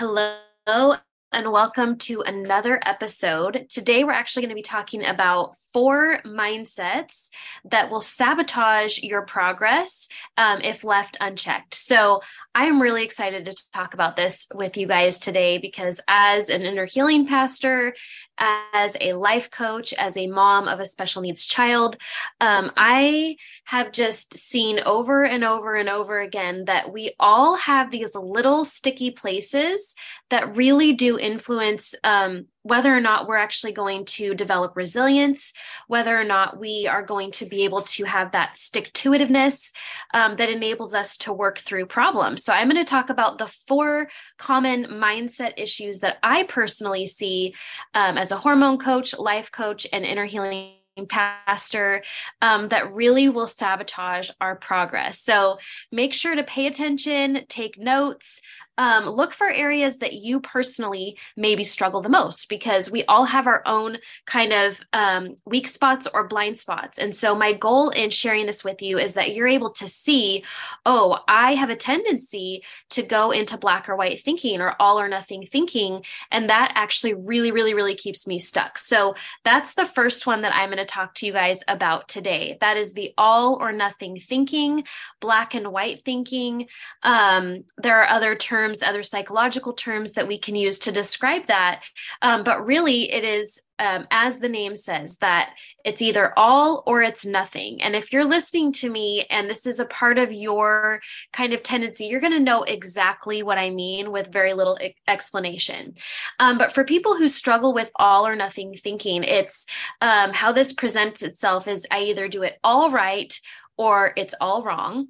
Hello and welcome to another episode. Today, we're actually going to be talking about four mindsets that will sabotage your progress um, if left unchecked. So, I'm really excited to talk about this with you guys today because, as an inner healing pastor, as a life coach, as a mom of a special needs child, um, I have just seen over and over and over again that we all have these little sticky places that really do influence um, whether or not we're actually going to develop resilience, whether or not we are going to be able to have that stick to itiveness um, that enables us to work through problems. So, I'm going to talk about the four common mindset issues that I personally see um, as a hormone coach, life coach, and inner healing pastor um, that really will sabotage our progress. So make sure to pay attention, take notes, um, look for areas that you personally maybe struggle the most because we all have our own kind of um, weak spots or blind spots. And so, my goal in sharing this with you is that you're able to see, oh, I have a tendency to go into black or white thinking or all or nothing thinking. And that actually really, really, really keeps me stuck. So, that's the first one that I'm going to talk to you guys about today. That is the all or nothing thinking, black and white thinking. Um, there are other terms terms, other psychological terms that we can use to describe that. Um, but really, it is, um, as the name says, that it's either all or it's nothing. And if you're listening to me and this is a part of your kind of tendency, you're going to know exactly what I mean with very little explanation. Um, but for people who struggle with all or nothing thinking, it's um, how this presents itself is I either do it all right or it's all wrong.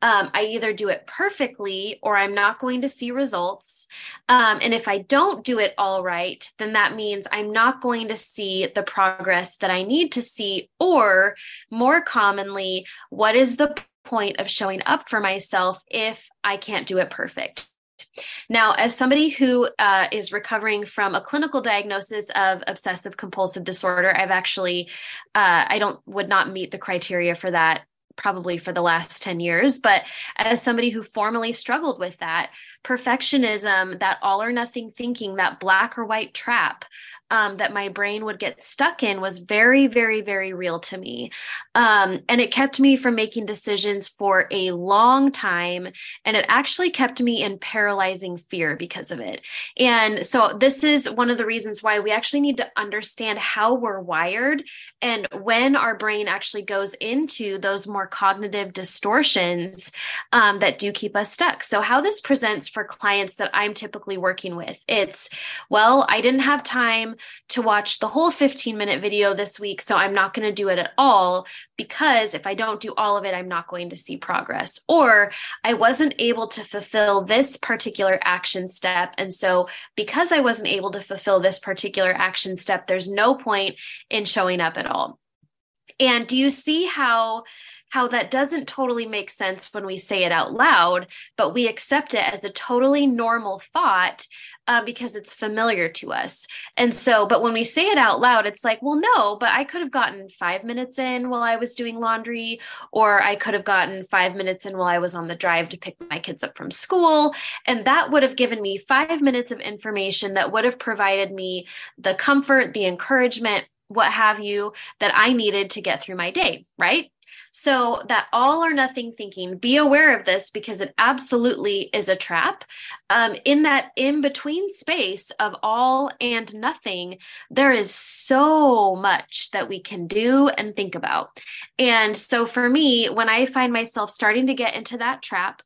Um, I either do it perfectly or I'm not going to see results. Um, and if I don't do it all right, then that means I'm not going to see the progress that I need to see. Or more commonly, what is the point of showing up for myself if I can't do it perfect? Now, as somebody who uh, is recovering from a clinical diagnosis of obsessive compulsive disorder, I've actually, uh, I don't, would not meet the criteria for that probably for the last 10 years. But as somebody who formerly struggled with that, perfectionism, that all or nothing thinking, that black or white trap um, that my brain would get stuck in was very, very, very real to me. Um, and it kept me from making decisions for a long time. And it actually kept me in paralyzing fear because of it. And so, this is one of the reasons why we actually need to understand how we're wired and when our brain actually goes into those more cognitive distortions um, that do keep us stuck. So, how this presents for clients that I'm typically working with. It's, well, I didn't have time to watch the whole 15 minute video this week, so I'm not going to do it at all because if I don't do all of it, I'm not going to see progress. Or I wasn't able to fulfill this particular action step. And so, because I wasn't able to fulfill this particular action step, there's no point in showing up at all. And do you see how how that doesn't totally make sense when we say it out loud, but we accept it as a totally normal thought uh, because it's familiar to us. And so, but when we say it out loud, it's like, well, no, but I could have gotten five minutes in while I was doing laundry, or I could have gotten five minutes in while I was on the drive to pick my kids up from school. And that would have given me five minutes of information that would have provided me the comfort, the encouragement, what have you that I needed to get through my day, right? So, that all or nothing thinking, be aware of this because it absolutely is a trap. Um, in that in between space of all and nothing, there is so much that we can do and think about. And so, for me, when I find myself starting to get into that trap,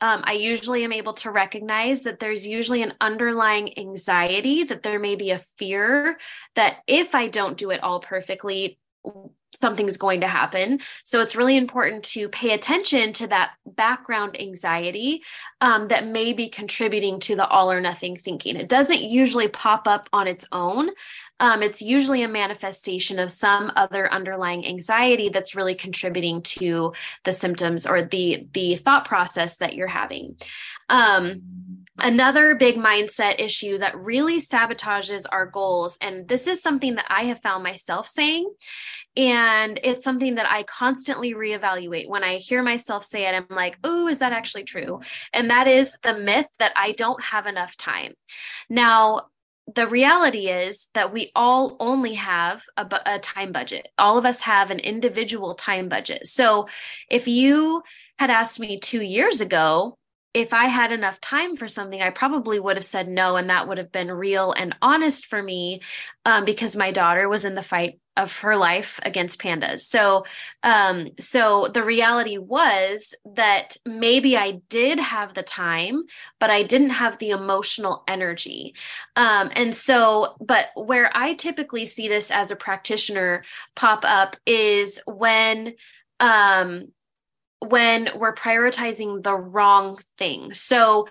um, I usually am able to recognize that there's usually an underlying anxiety, that there may be a fear that if I don't do it all perfectly, something's going to happen. So it's really important to pay attention to that background anxiety um, that may be contributing to the all or nothing thinking. It doesn't usually pop up on its own. Um, it's usually a manifestation of some other underlying anxiety that's really contributing to the symptoms or the the thought process that you're having. Um, Another big mindset issue that really sabotages our goals, and this is something that I have found myself saying, and it's something that I constantly reevaluate. When I hear myself say it, I'm like, oh, is that actually true? And that is the myth that I don't have enough time. Now, the reality is that we all only have a, a, time budget. All of us have an individual time budget. So if you had asked me two years ago, if I had enough time for something, I probably would have said no. And that would have been real and honest for me um, because my daughter was in the fight of her life against PANDAS. So, um, so the reality was that maybe I did have the time, but I didn't have the emotional energy. Um, and so, but where I typically see this as a practitioner pop up is when, um, when we're prioritizing the wrong thing. So,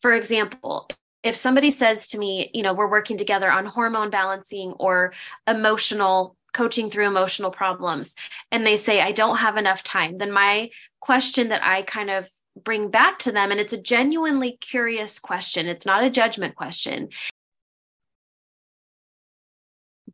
for example, if somebody says to me, you know, we're working together on hormone balancing or emotional coaching through emotional problems, and they say, I don't have enough time, then my question that I kind of bring back to them, and it's a genuinely curious question, it's not a judgment question,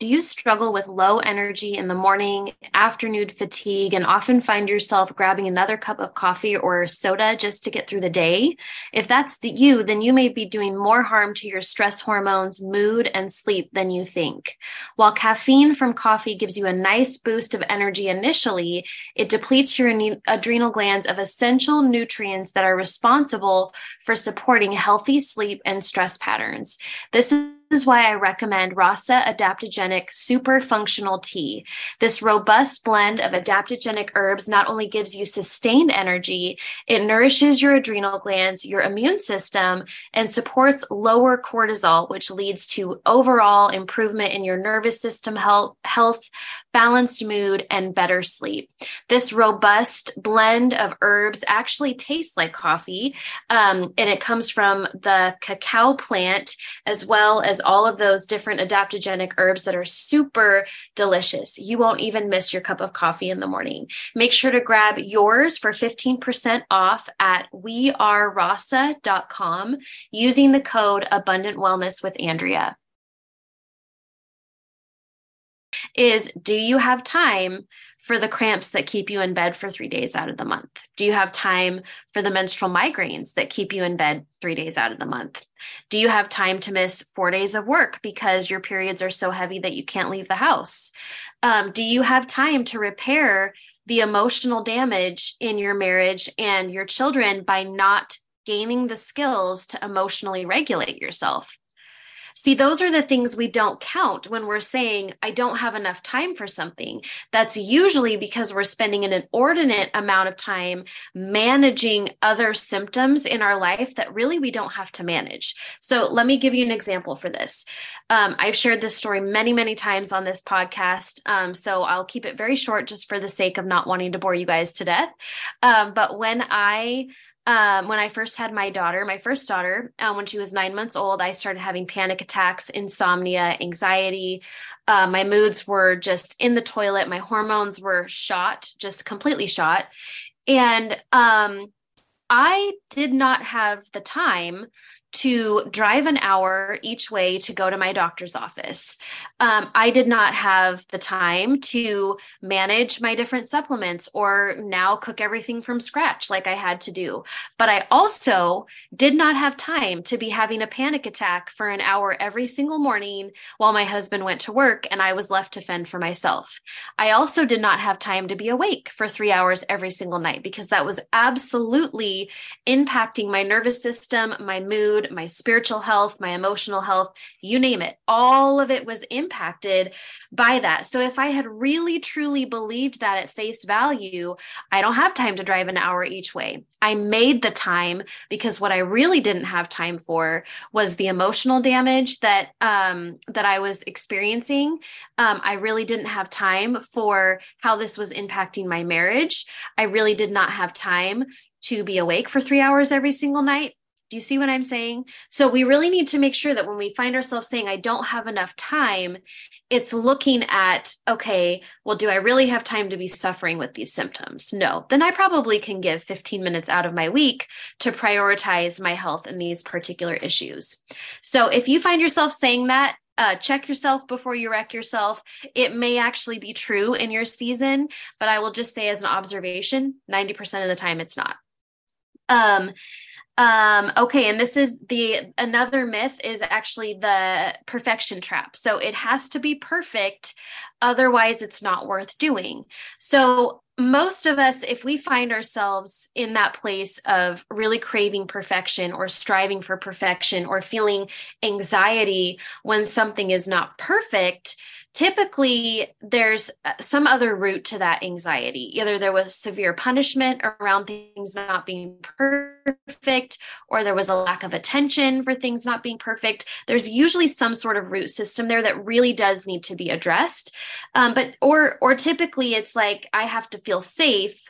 do you struggle with low energy in the morning, afternoon fatigue, and often find yourself grabbing another cup of coffee or soda just to get through the day? If that's the you, then you may be doing more harm to your stress hormones, mood, and sleep than you think. While caffeine from coffee gives you a nice boost of energy initially, it depletes your adrenal glands of essential nutrients that are responsible for supporting healthy sleep and stress patterns. This is is why I recommend Rasa Adaptogenic Super Functional Tea. This robust blend of adaptogenic herbs not only gives you sustained energy, it nourishes your adrenal glands, your immune system, and supports lower cortisol, which leads to overall improvement in your nervous system health, balanced mood, and better sleep. This robust blend of herbs actually tastes like coffee, um, and it comes from the cacao plant as well as all of those different adaptogenic herbs that are super delicious. You won't even miss your cup of coffee in the morning. Make sure to grab yours for 15% off at wearerasa.com using the code abundant wellness with Andrea is do you have time for the cramps that keep you in bed for three days out of the month? Do you have time for the menstrual migraines that keep you in bed three days out of the month? Do you have time to miss four days of work because your periods are so heavy that you can't leave the house? Um, do you have time to repair the emotional damage in your marriage and your children by not gaining the skills to emotionally regulate yourself? See, those are the things we don't count when we're saying, I don't have enough time for something. That's usually because we're spending an inordinate amount of time managing other symptoms in our life that really we don't have to manage. So, let me give you an example for this. Um, I've shared this story many, many times on this podcast. Um, so, I'll keep it very short just for the sake of not wanting to bore you guys to death. Um, but when I um, when I first had my daughter, my first daughter, uh, when she was nine months old, I started having panic attacks, insomnia, anxiety. Uh, my moods were just in the toilet. My hormones were shot, just completely shot. And um, I did not have the time to drive an hour each way to go to my doctor's office. Um, I did not have the time to manage my different supplements or now cook everything from scratch like I had to do. But I also did not have time to be having a panic attack for an hour every single morning while my husband went to work and I was left to fend for myself. I also did not have time to be awake for three hours every single night because that was absolutely impacting my nervous system, my mood my spiritual health, my emotional health, you name it. All of it was impacted by that. So if I had really truly believed that at face value, I don't have time to drive an hour each way. I made the time because what I really didn't have time for was the emotional damage that um, that I was experiencing. Um, I really didn't have time for how this was impacting my marriage. I really did not have time to be awake for three hours every single night. Do you see what I'm saying? So we really need to make sure that when we find ourselves saying, I don't have enough time, it's looking at, okay, well, do I really have time to be suffering with these symptoms? No. Then I probably can give 15 minutes out of my week to prioritize my health and these particular issues. So if you find yourself saying that, uh, check yourself before you wreck yourself. It may actually be true in your season, but I will just say as an observation, 90% of the time it's not. Um, um okay and this is the another myth is actually the perfection trap so it has to be perfect otherwise it's not worth doing so most of us if we find ourselves in that place of really craving perfection or striving for perfection or feeling anxiety when something is not perfect typically there's uh, some other root to that anxiety. Either there was severe punishment around things not being perfect, or there was a lack of attention for things not being perfect. There's usually some sort of root system there that really does need to be addressed. Um, but or or typically it's like I have to feel safe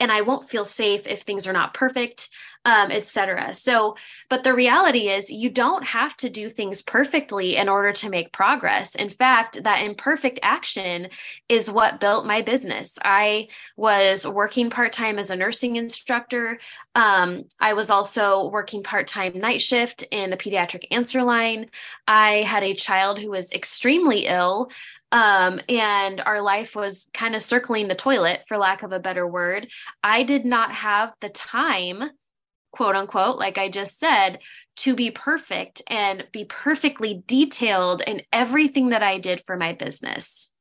and I won't feel safe if things are not perfect um, etc. So, but the reality is, you don't have to do things perfectly in order to make progress. In fact, that imperfect action is what built my business. I was working part time as a nursing instructor. Um, I was also working part time night shift in a pediatric answer line. I had a child who was extremely ill. Um, and our life was kind of circling the toilet, for lack of a better word. I did not have the time quote unquote, like I just said, to be perfect and be perfectly detailed in everything that I did for my business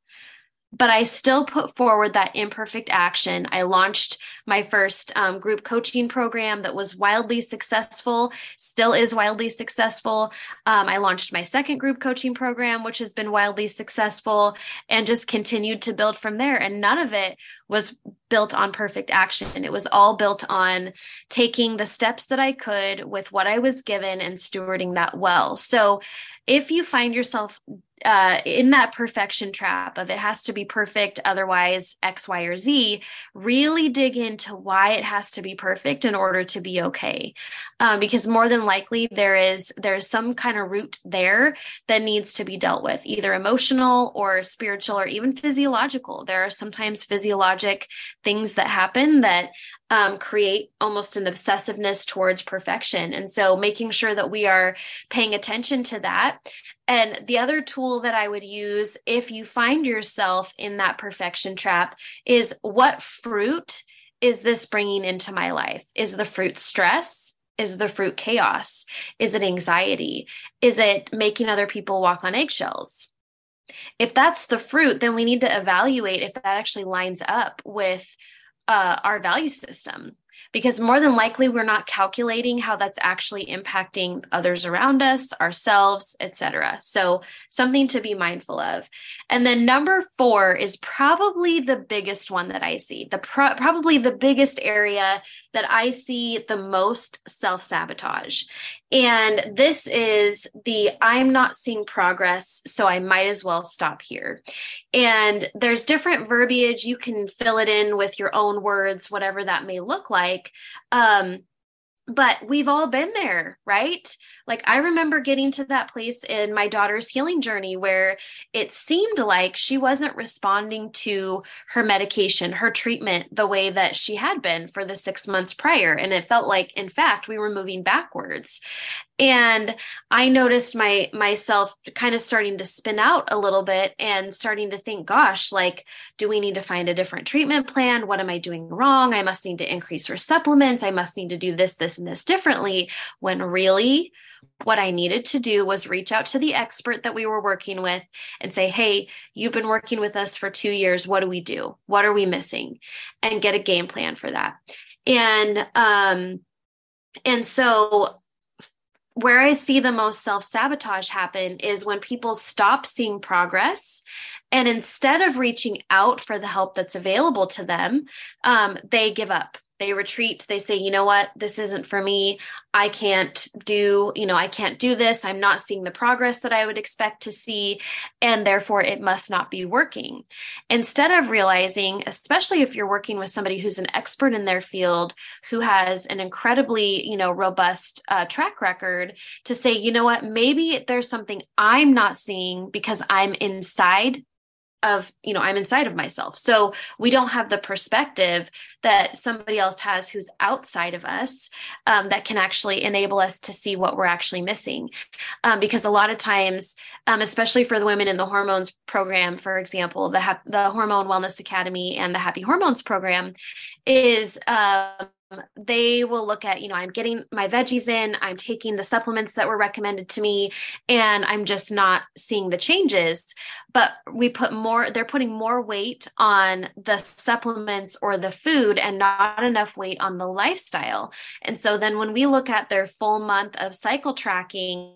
but I still put forward that imperfect action. I launched my first um, group coaching program that was wildly successful, still is wildly successful. Um, I launched my second group coaching program, which has been wildly successful, and just continued to build from there. And none of it was built on perfect action. It was all built on taking the steps that I could with what I was given and stewarding that well. So if you find yourself uh, in that perfection trap of it has to be perfect, otherwise X, Y, or Z, really dig into why it has to be perfect in order to be okay. Um, because more than likely there is there's some kind of root there that needs to be dealt with, either emotional or spiritual or even physiological. There are sometimes physiologic things that happen that um, create almost an obsessiveness towards perfection. And so making sure that we are paying attention to that. And the other tool that I would use if you find yourself in that perfection trap is what fruit is this bringing into my life? Is the fruit stress? Is the fruit chaos? Is it anxiety? Is it making other people walk on eggshells? If that's the fruit, then we need to evaluate if that actually lines up with uh, our value system because more than likely we're not calculating how that's actually impacting others around us ourselves etc so something to be mindful of and then number four is probably the biggest one that i see the pro- probably the biggest area that i see the most self-sabotage and this is the I'm not seeing progress, so I might as well stop here. And there's different verbiage. You can fill it in with your own words, whatever that may look like. Um, but we've all been there, right? Like I remember getting to that place in my daughter's healing journey where it seemed like she wasn't responding to her medication, her treatment the way that she had been for the 6 months prior. And it felt like in fact we were moving backwards. And i noticed my myself kind of starting to spin out a little bit and starting to think gosh like do we need to find a different treatment plan? What am i doing wrong? I must need to increase her supplements. I must need to do this this and this differently. When really what I needed to do was reach out to the expert that we were working with and say, Hey, you've been working with us for two years. What do we do? What are we missing? And get a game plan for that. And, um, and so where I see the most self sabotage happen is when people stop seeing progress and instead of reaching out for the help that's available to them, um, they give up they retreat they say you know what? This isn't for me. I can't do you know i can't do this. I'm not seeing the progress that i would expect to see and therefore it must not be working. Instead of realizing especially if you're working with somebody who's an expert in their field who has an incredibly you know robust uh, track record to say you know what? Maybe there's something i'm not seeing because i'm inside of you know i'm inside of myself. So we don't have the perspective that somebody else has who's outside of us um, that can actually enable us to see what we're actually missing. Um, because a lot of times um, especially for the women in the hormones program for example the, ha- the hormone wellness academy and the happy hormones program is um, they will look at, you know, I'm getting my veggies in, I'm taking the supplements that were recommended to me, and I'm just not seeing the changes. But we put more, they're putting more weight on the supplements or the food and not enough weight on the lifestyle. And so then when we look at their full month of cycle tracking,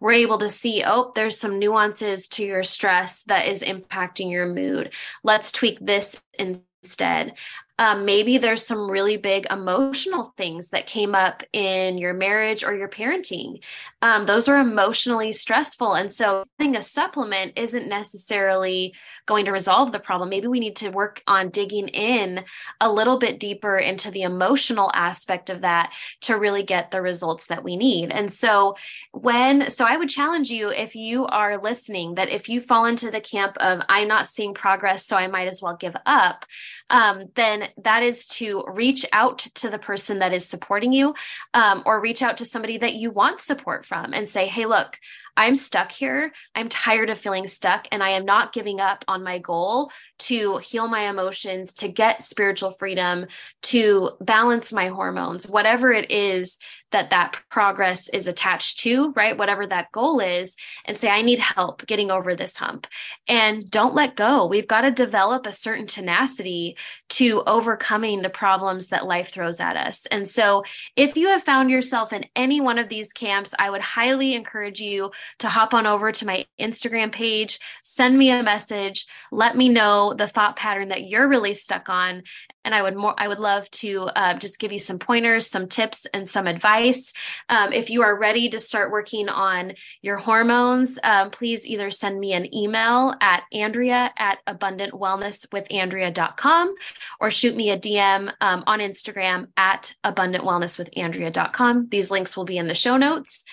we're able to see, oh, there's some nuances to your stress that is impacting your mood. Let's tweak this instead um, maybe there's some really big emotional things that came up in your marriage or your parenting. Um, those are emotionally stressful. And so, getting a supplement isn't necessarily going to resolve the problem. Maybe we need to work on digging in a little bit deeper into the emotional aspect of that to really get the results that we need. And so, when, so I would challenge you if you are listening that if you fall into the camp of, I'm not seeing progress, so I might as well give up, um, then that is to reach out to the person that is supporting you um, or reach out to somebody that you want support from and say, hey, look, I'm stuck here. I'm tired of feeling stuck, and I am not giving up on my goal to heal my emotions, to get spiritual freedom, to balance my hormones, whatever it is that that progress is attached to, right? Whatever that goal is, and say, I need help getting over this hump. And don't let go. We've got to develop a certain tenacity to overcoming the problems that life throws at us. And so, if you have found yourself in any one of these camps, I would highly encourage you to hop on over to my Instagram page, send me a message, let me know the thought pattern that you're really stuck on. And I would more, I would love to uh, just give you some pointers, some tips, and some advice. Um, if you are ready to start working on your hormones, um, please either send me an email at Andrea at abundantwellnesswithandrea.com or shoot me a DM um, on Instagram at abundantwellnesswithandrea.com. These links will be in the show notes.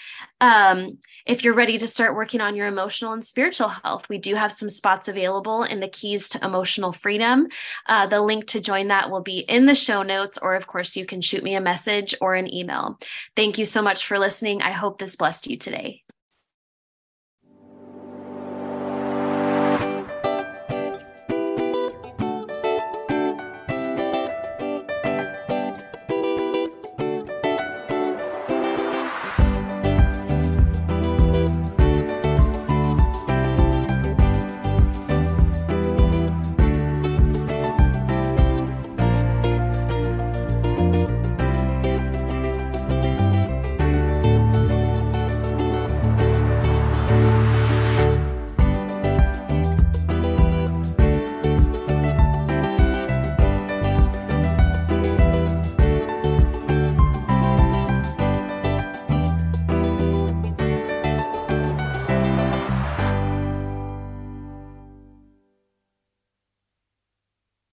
Um, if you're ready to start working on your emotional and spiritual health, we do have some spots available in the Keys to Emotional Freedom. Uh, the link to join that will be in the show notes, or of course, you can shoot me a message or an email. Thank you so much for listening. I hope this blessed you today.